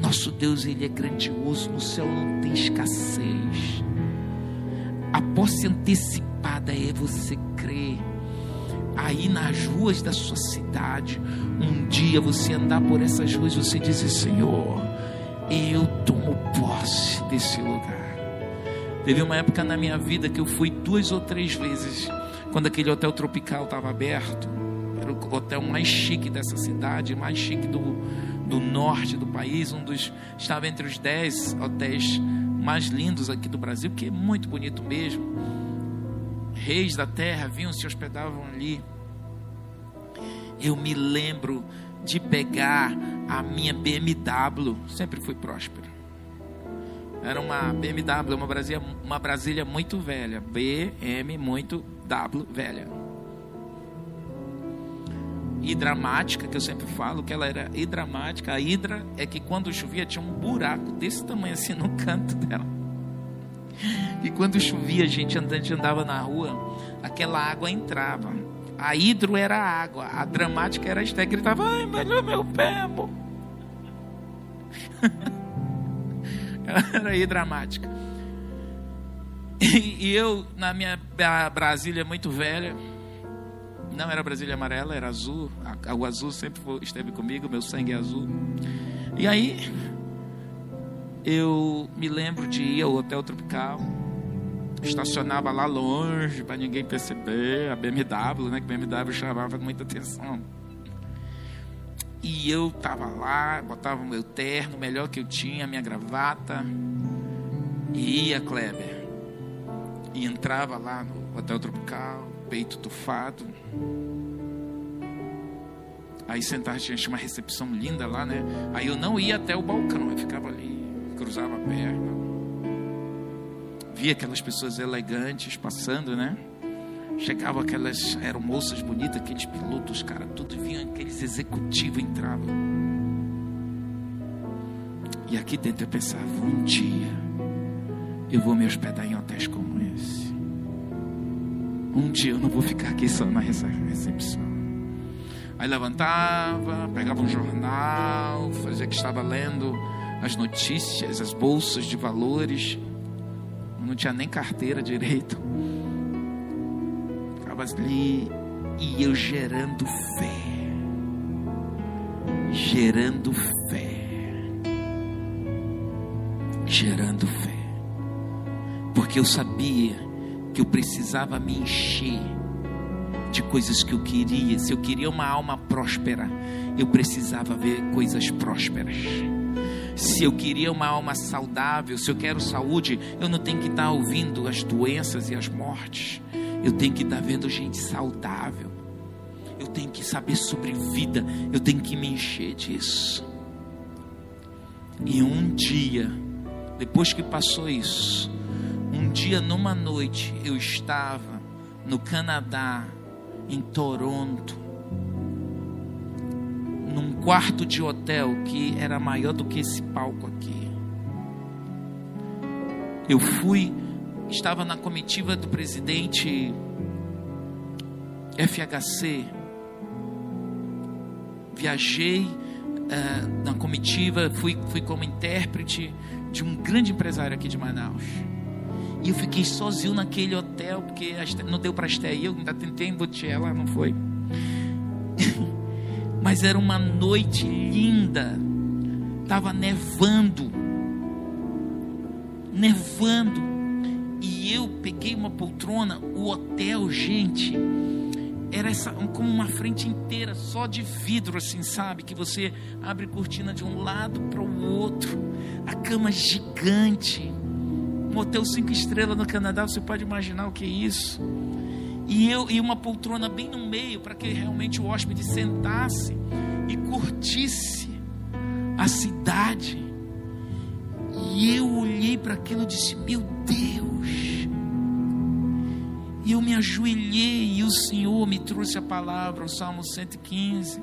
Nosso Deus, Ele é grandioso, no céu não tem escassez. A posse antecipada é você crer. Aí nas ruas da sua cidade, um dia você andar por essas ruas, você dizer: Senhor, eu tomo posse desse lugar. Teve uma época na minha vida que eu fui duas ou três vezes, quando aquele hotel tropical estava aberto. Era o hotel mais chique dessa cidade, mais chique do, do norte do país, um dos estava entre os dez hotéis mais lindos aqui do Brasil, que é muito bonito mesmo. Reis da terra vinham se hospedavam ali. Eu me lembro de pegar a minha BMW, sempre fui próspero. Era uma BMW, uma Brasília, uma Brasília muito velha, BM muito W velha. hidramática, que eu sempre falo que ela era hidramática. A hidra é que quando chovia tinha um buraco desse tamanho assim no canto dela. E quando chovia, a gente andava na rua, aquela água entrava. A hidro era a água, a dramática era a Esté, gritava, ai, melhor meu pé, amor. era hidramática. E, e eu, na minha Brasília muito velha, não era Brasília amarela, era azul. O azul sempre esteve comigo, meu sangue é azul. E aí, eu me lembro de ir ao Hotel Tropical. Estacionava lá longe para ninguém perceber. A BMW, né? Que BMW chamava muita atenção. E eu tava lá, botava o meu terno, melhor que eu tinha, minha gravata. E ia, Kleber. E entrava lá no Hotel Tropical peito tufado. Aí sentava, tinha uma recepção linda lá, né? Aí eu não ia até o balcão, eu ficava ali, cruzava a perna. Via aquelas pessoas elegantes passando, né? Chegava aquelas aeromoças bonitas, aqueles pilotos, cara, tudo vinha, aqueles executivos entravam. E aqui dentro eu pensava, um dia eu vou me hospedar em hotéis como esse. Um dia eu não vou ficar aqui só na recepção. Aí levantava, pegava um jornal, fazia que estava lendo as notícias, as bolsas de valores. Não tinha nem carteira direito. Ficava ali e eu gerando fé. Gerando fé. Gerando fé. Porque eu sabia que eu precisava me encher de coisas que eu queria. Se eu queria uma alma próspera, eu precisava ver coisas prósperas. Se eu queria uma alma saudável, se eu quero saúde, eu não tenho que estar ouvindo as doenças e as mortes. Eu tenho que estar vendo gente saudável. Eu tenho que saber sobre vida. Eu tenho que me encher disso. E um dia, depois que passou isso, um dia, numa noite, eu estava no Canadá, em Toronto, quarto de hotel que era maior do que esse palco aqui. Eu fui, estava na comitiva do presidente FHC. Viajei uh, na comitiva, fui, fui como intérprete de um grande empresário aqui de Manaus. E eu fiquei sozinho naquele hotel, porque não deu para estar aí. Eu ainda tentei embutir ela, não foi. Mas era uma noite linda. Tava nevando. Nevando. E eu peguei uma poltrona. O hotel, gente, era essa, como uma frente inteira só de vidro, assim, sabe? Que você abre cortina de um lado para o outro. A cama gigante um hotel cinco estrelas no Canadá, você pode imaginar o que é isso. E eu e uma poltrona bem no meio para que realmente o hóspede sentasse e curtisse a cidade. E eu olhei para aquilo e disse: Meu Deus. E eu me ajoelhei e o Senhor me trouxe a palavra, o Salmo 115,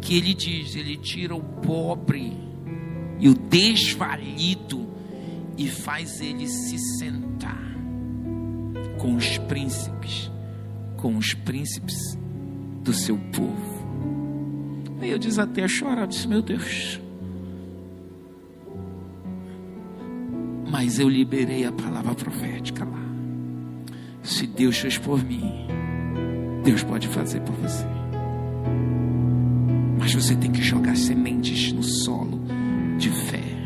que ele diz: Ele tira o pobre e o desvalido e faz ele se sentar com os príncipes, com os príncipes do seu povo. Aí eu desatei a chorar, disse: Meu Deus. Mas eu liberei a palavra profética lá. Se Deus fez por mim, Deus pode fazer por você. Mas você tem que jogar sementes no solo de fé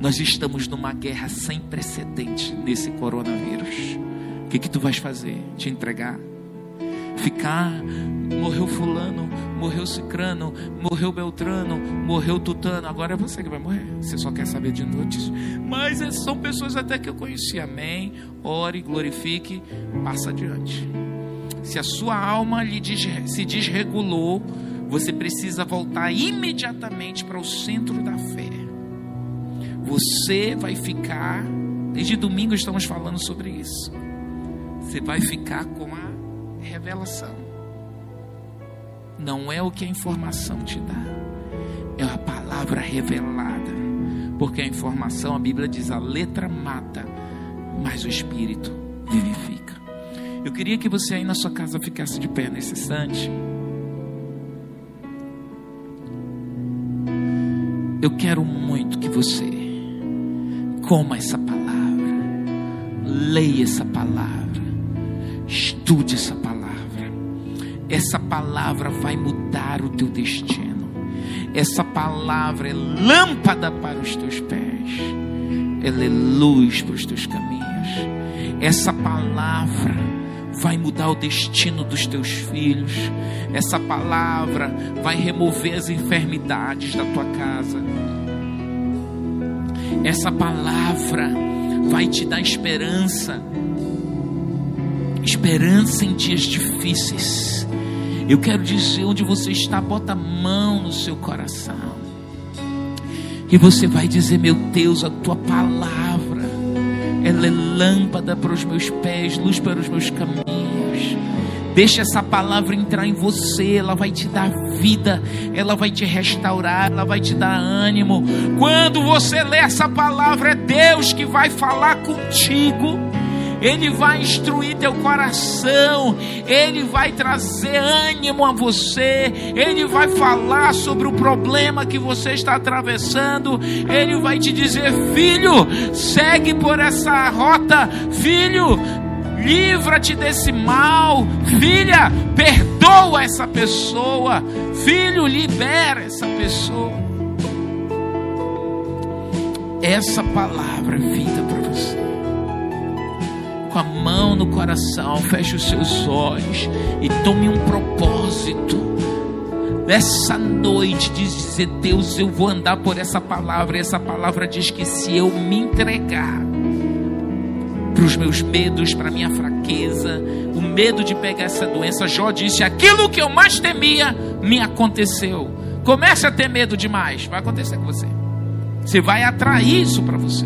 Nós estamos numa guerra sem precedente nesse coronavírus. O que, que tu vais fazer? Te entregar? Ficar, morreu fulano, morreu cicrano, morreu beltrano, morreu tutano, agora é você que vai morrer. Você só quer saber de notícias. Mas é, são pessoas até que eu conheci. Amém. Ore, glorifique, passa adiante. Se a sua alma lhe se desregulou, você precisa voltar imediatamente para o centro da fé você vai ficar. Desde domingo estamos falando sobre isso. Você vai ficar com a revelação. Não é o que a informação te dá, é a palavra revelada. Porque a informação, a Bíblia diz, a letra mata, mas o espírito vivifica. Eu queria que você aí na sua casa ficasse de pé nesse instante. Eu quero muito que você coma essa palavra, leia essa palavra, estude essa palavra. Essa palavra vai mudar o teu destino. Essa palavra é lâmpada para os teus pés, ela é luz para os teus caminhos. Essa palavra vai mudar o destino dos teus filhos. Essa palavra vai remover as enfermidades da tua casa. Essa palavra vai te dar esperança. Esperança em dias difíceis. Eu quero dizer onde você está, bota a mão no seu coração. E você vai dizer: Meu Deus, a tua palavra, ela é lâmpada para os meus pés, luz para os meus caminhos. Deixa essa palavra entrar em você, ela vai te dar vida, ela vai te restaurar, ela vai te dar ânimo. Quando você lê essa palavra, é Deus que vai falar contigo. Ele vai instruir teu coração, Ele vai trazer ânimo a você, Ele vai falar sobre o problema que você está atravessando, Ele vai te dizer: filho, segue por essa rota, filho, livra-te desse mal, filha, perdoa essa pessoa, filho, libera essa pessoa. Essa palavra é vida para você. Com a mão no coração, feche os seus olhos e tome um propósito. Essa noite de dizer, Deus, eu vou andar por essa palavra. E essa palavra diz que se eu me entregar, para os meus medos, para minha fraqueza, o medo de pegar essa doença. Jó disse: aquilo que eu mais temia me aconteceu. Comece a ter medo demais, vai acontecer com você. Você vai atrair isso para você.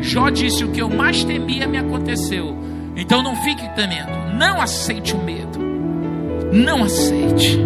Jó disse: o que eu mais temia me aconteceu. Então não fique temendo, não aceite o medo, não aceite.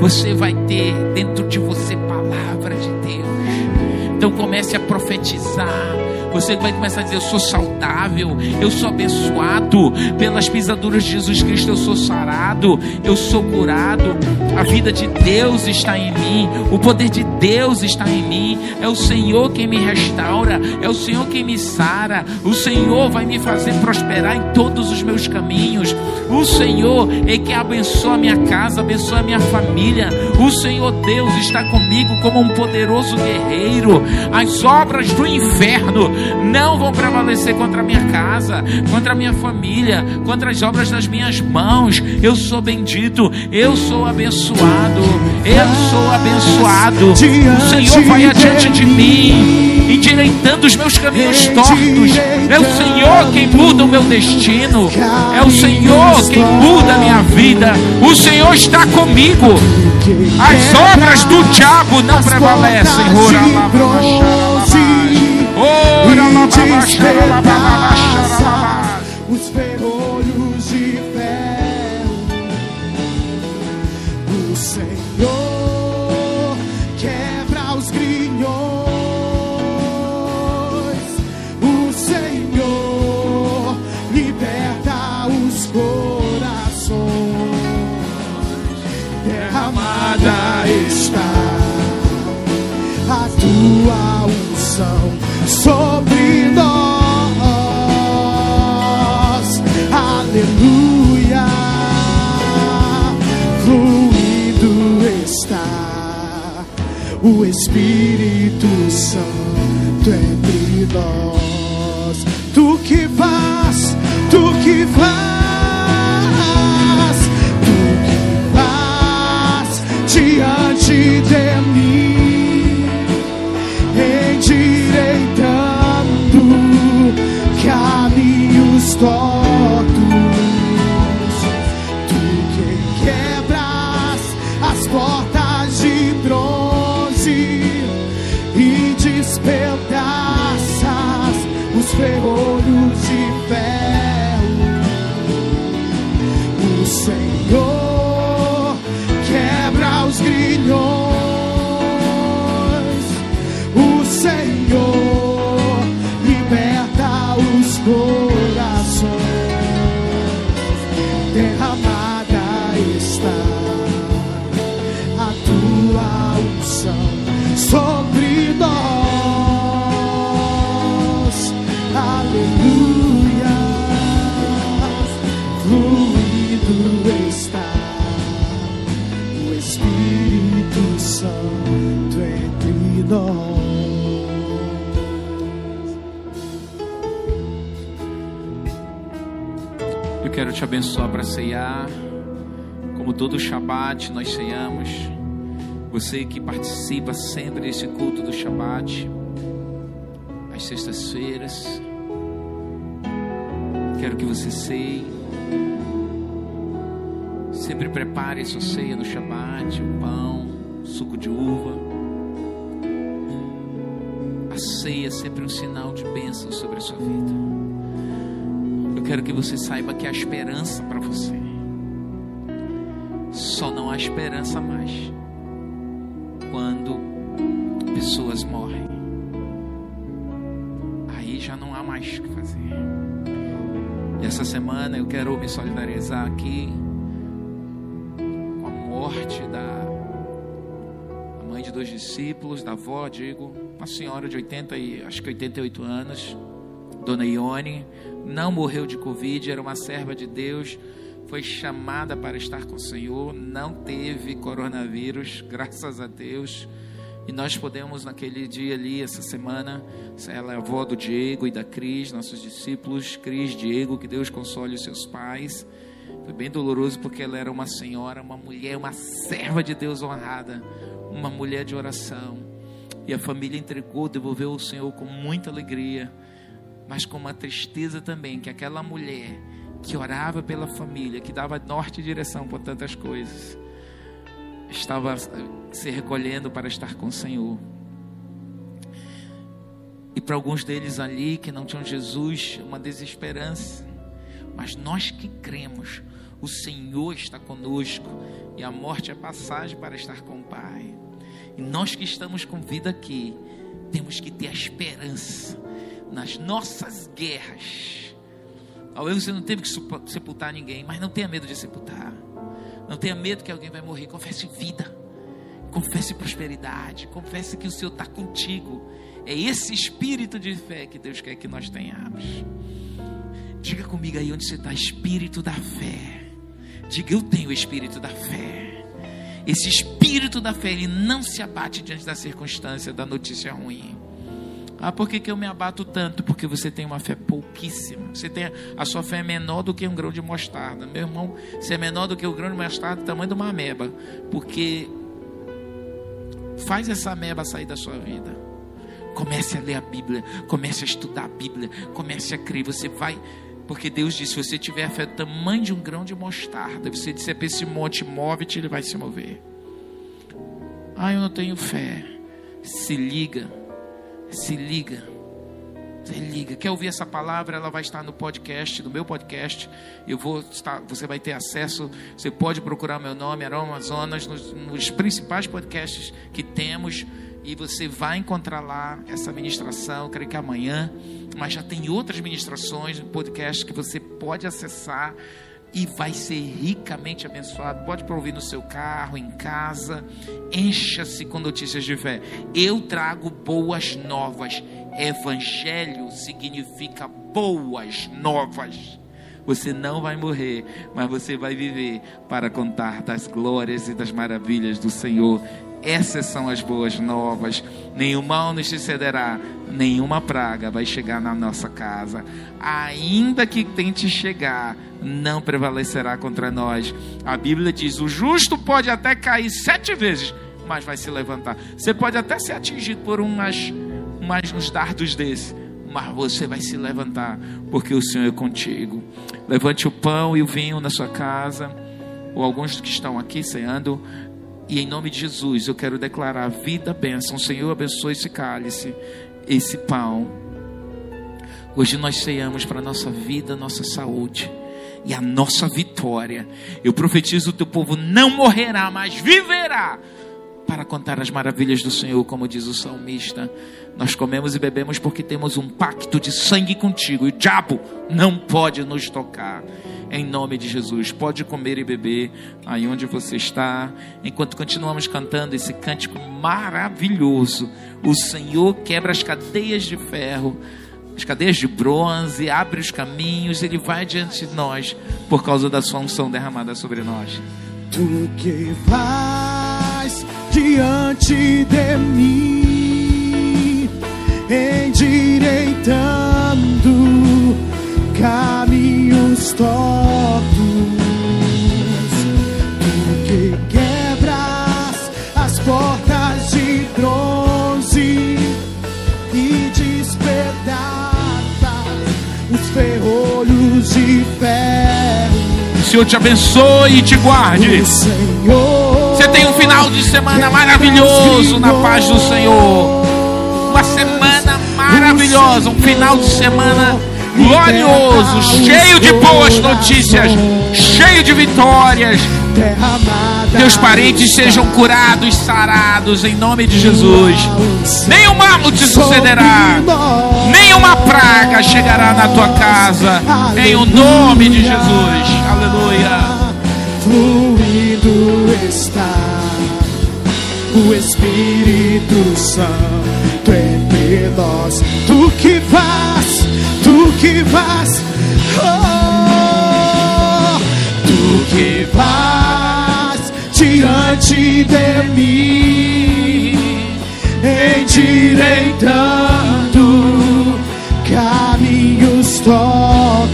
Você vai ter dentro de você palavra de Deus. Então comece a profetizar você vai começar a dizer: Eu sou saudável, eu sou abençoado pelas pisaduras de Jesus Cristo, eu sou sarado, eu sou curado. A vida de Deus está em mim, o poder de Deus está em mim. É o Senhor quem me restaura, é o Senhor quem me sara. O Senhor vai me fazer prosperar em todos os meus caminhos. O Senhor é que abençoa minha casa, abençoa a minha família. O Senhor Deus está comigo como um poderoso guerreiro. As obras do inferno não vão prevalecer contra a minha casa, contra a minha família, contra as obras das minhas mãos. Eu sou bendito, eu sou abençoado, eu sou abençoado. O Senhor vai adiante de mim, endireitando os meus caminhos tortos. É o Senhor quem muda o meu destino, é o Senhor quem muda a minha vida. O Senhor está comigo. As obras do diabo não prevalecem. Despedaça os ferrolhos o Espírito Santo entre nós. de ferro. O Senhor. Quero te abençoar para ceiar. Como todo Shabat nós ceiamos. Você que participa sempre desse culto do Shabat, às sextas-feiras. Quero que você ceie. Sempre prepare sua ceia no Shabat, o pão, suco de uva. A ceia é sempre um sinal de bênção sobre a sua vida. Quero que você saiba que há esperança para você. Só não há esperança mais quando pessoas morrem. Aí já não há mais o que fazer. E essa semana eu quero me solidarizar aqui com a morte da mãe de dois discípulos, da avó, digo, uma senhora de 80 e acho que 88 anos, Dona Ione, não morreu de Covid, era uma serva de Deus, foi chamada para estar com o Senhor, não teve coronavírus, graças a Deus. E nós podemos, naquele dia ali, essa semana, ela é avó do Diego e da Cris, nossos discípulos, Cris, Diego, que Deus console os seus pais. Foi bem doloroso porque ela era uma senhora, uma mulher, uma serva de Deus honrada, uma mulher de oração. E a família entregou, devolveu ao Senhor com muita alegria, mas com uma tristeza também, que aquela mulher que orava pela família, que dava norte e direção por tantas coisas, estava se recolhendo para estar com o Senhor. E para alguns deles ali que não tinham Jesus, uma desesperança. Mas nós que cremos, o Senhor está conosco e a morte é passagem para estar com o Pai. E nós que estamos com vida aqui, temos que ter a esperança nas nossas guerras. Talvez você não teve que sepultar ninguém, mas não tenha medo de sepultar. Não tenha medo que alguém vai morrer. Confesse vida. Confesse prosperidade. Confesse que o Senhor está contigo. É esse espírito de fé que Deus quer que nós tenhamos. Diga comigo aí onde você está, espírito da fé. Diga, eu tenho o espírito da fé. Esse espírito da fé, ele não se abate diante da circunstância, da notícia ruim. Ah, por que, que eu me abato tanto? Porque você tem uma fé pouquíssima. Você tem a sua fé é menor do que um grão de mostarda. Meu irmão, se é menor do que o grão de mostarda, tamanho de uma ameba. Porque faz essa ameba sair da sua vida. Comece a ler a Bíblia, comece a estudar a Bíblia, comece a crer. Você vai, porque Deus disse: se você tiver a fé do tamanho de um grão de mostarda, você disser para esse monte, move-te, ele vai se mover. Ah, eu não tenho fé. Se liga, se liga. Se liga. Quer ouvir essa palavra? Ela vai estar no podcast, no meu podcast. Eu vou estar, você vai ter acesso. Você pode procurar meu nome, Aroma Amazonas, nos, nos principais podcasts que temos e você vai encontrar lá essa ministração, creio que amanhã, mas já tem outras ministrações, podcast que você pode acessar e vai ser ricamente abençoado. Pode ouvir no seu carro, em casa. Encha-se com notícias de fé. Eu trago boas novas. Evangelho significa boas novas. Você não vai morrer, mas você vai viver para contar das glórias e das maravilhas do Senhor. Essas são as boas novas. Nenhum mal nos sucederá, nenhuma praga vai chegar na nossa casa. Ainda que tente chegar, não prevalecerá contra nós. A Bíblia diz: o justo pode até cair sete vezes, mas vai se levantar. Você pode até ser atingido por umas, umas uns dardos desses, mas você vai se levantar, porque o Senhor é contigo. Levante o pão e o vinho na sua casa, ou alguns que estão aqui ceando. E em nome de Jesus, eu quero declarar vida, bênção. Senhor, abençoe esse cálice, esse pão. Hoje nós ceiamos para a nossa vida, nossa saúde. e a nossa vitória. Eu profetizo: o teu povo não morrerá, mas viverá para contar as maravilhas do Senhor, como diz o salmista. Nós comemos e bebemos porque temos um pacto de sangue contigo, e o diabo não pode nos tocar. Em nome de Jesus, pode comer e beber aí onde você está, enquanto continuamos cantando esse cântico maravilhoso. O Senhor quebra as cadeias de ferro as cadeias de bronze, abre os caminhos, ele vai diante de nós por causa da sua unção derramada sobre nós. Tu que vais diante de mim, endireitando caminhos tortos. Tu que quebras as portas de bronze e despedaças os ferrolhos de ferro. O Senhor te abençoe e te guarde. O Senhor Você tem um final de semana maravilhoso na paz do Senhor. Uma semana maravilhosa, um final de semana glorioso, cheio de boas notícias, cheio de vitórias. Teus parentes sejam curados, sarados em nome de Jesus. Nenhum mal te sucederá. Nenhuma praga chegará na tua casa. Em o nome de Jesus. Aleluia. Fluindo está o Espírito Santo entre nós. Tu que vas, tu que vas, oh, tu que vas diante de mim, endireitando caminhos tortos.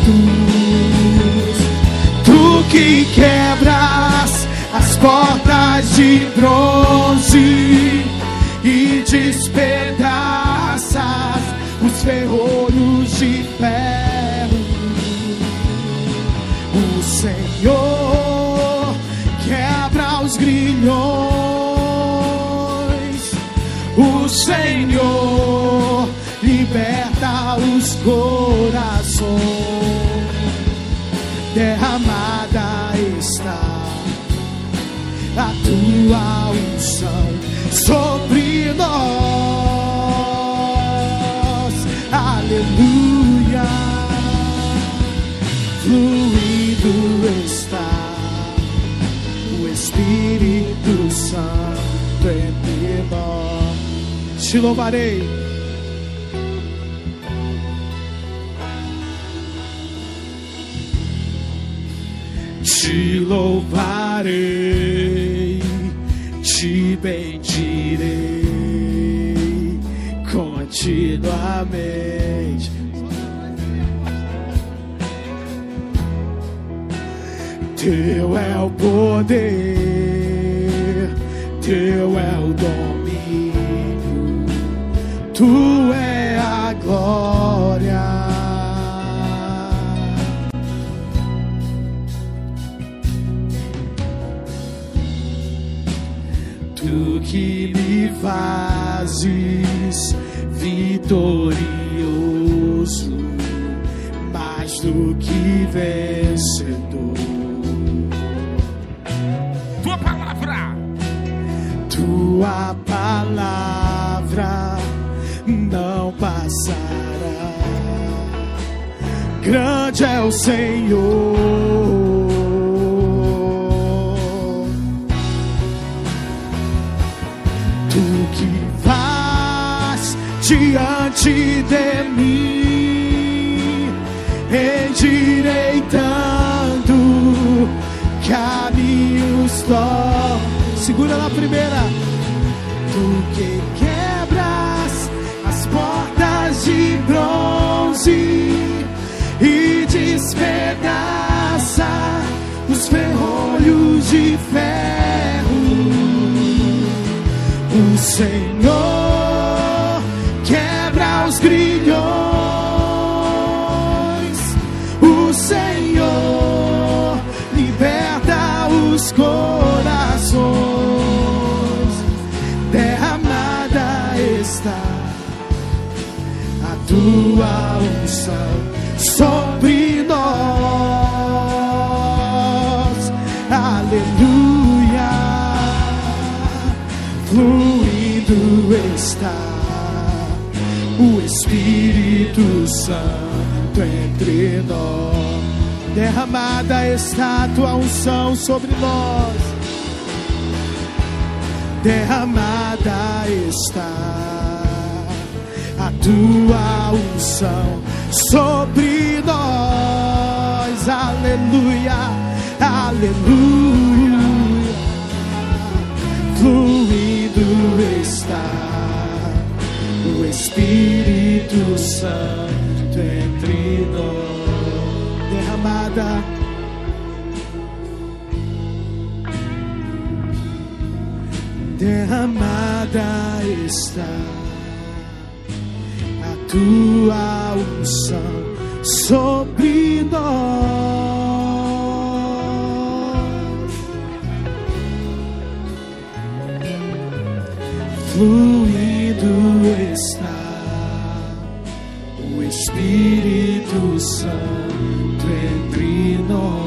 Tu que as portas de bronze e despedaças os ferrolhos de ferro. O Senhor quebra os grilhões. O Senhor liberta os corações derramada tua unção sobre nós. Aleluia. Fluindo está o Espírito Santo entre nós. Te louvarei. Te louvarei, continuamente. Teu é o poder, teu é o domínio, tu é a glória. Tu que me fazes vitorioso, mais do que vencedor. Tua palavra. Tua palavra não passará. Grande é o Senhor. Diante de mim, endireitando caminhos tortos. Segura na primeira. Tu que quebras as portas de bronze e despedaça os ferrolhos de ferro. O Senhor tua unção sobre nós. Aleluia, fluindo está o Espírito Santo entre nós. Derramada está a tua unção sobre nós. Derramada está a tua unção sobre nós. Aleluia, aleluia. Fluindo está o Espírito Santo entre nós. Derramada. Derramada está tua unção sobre nós. Fluindo está o Espírito Santo entre nós.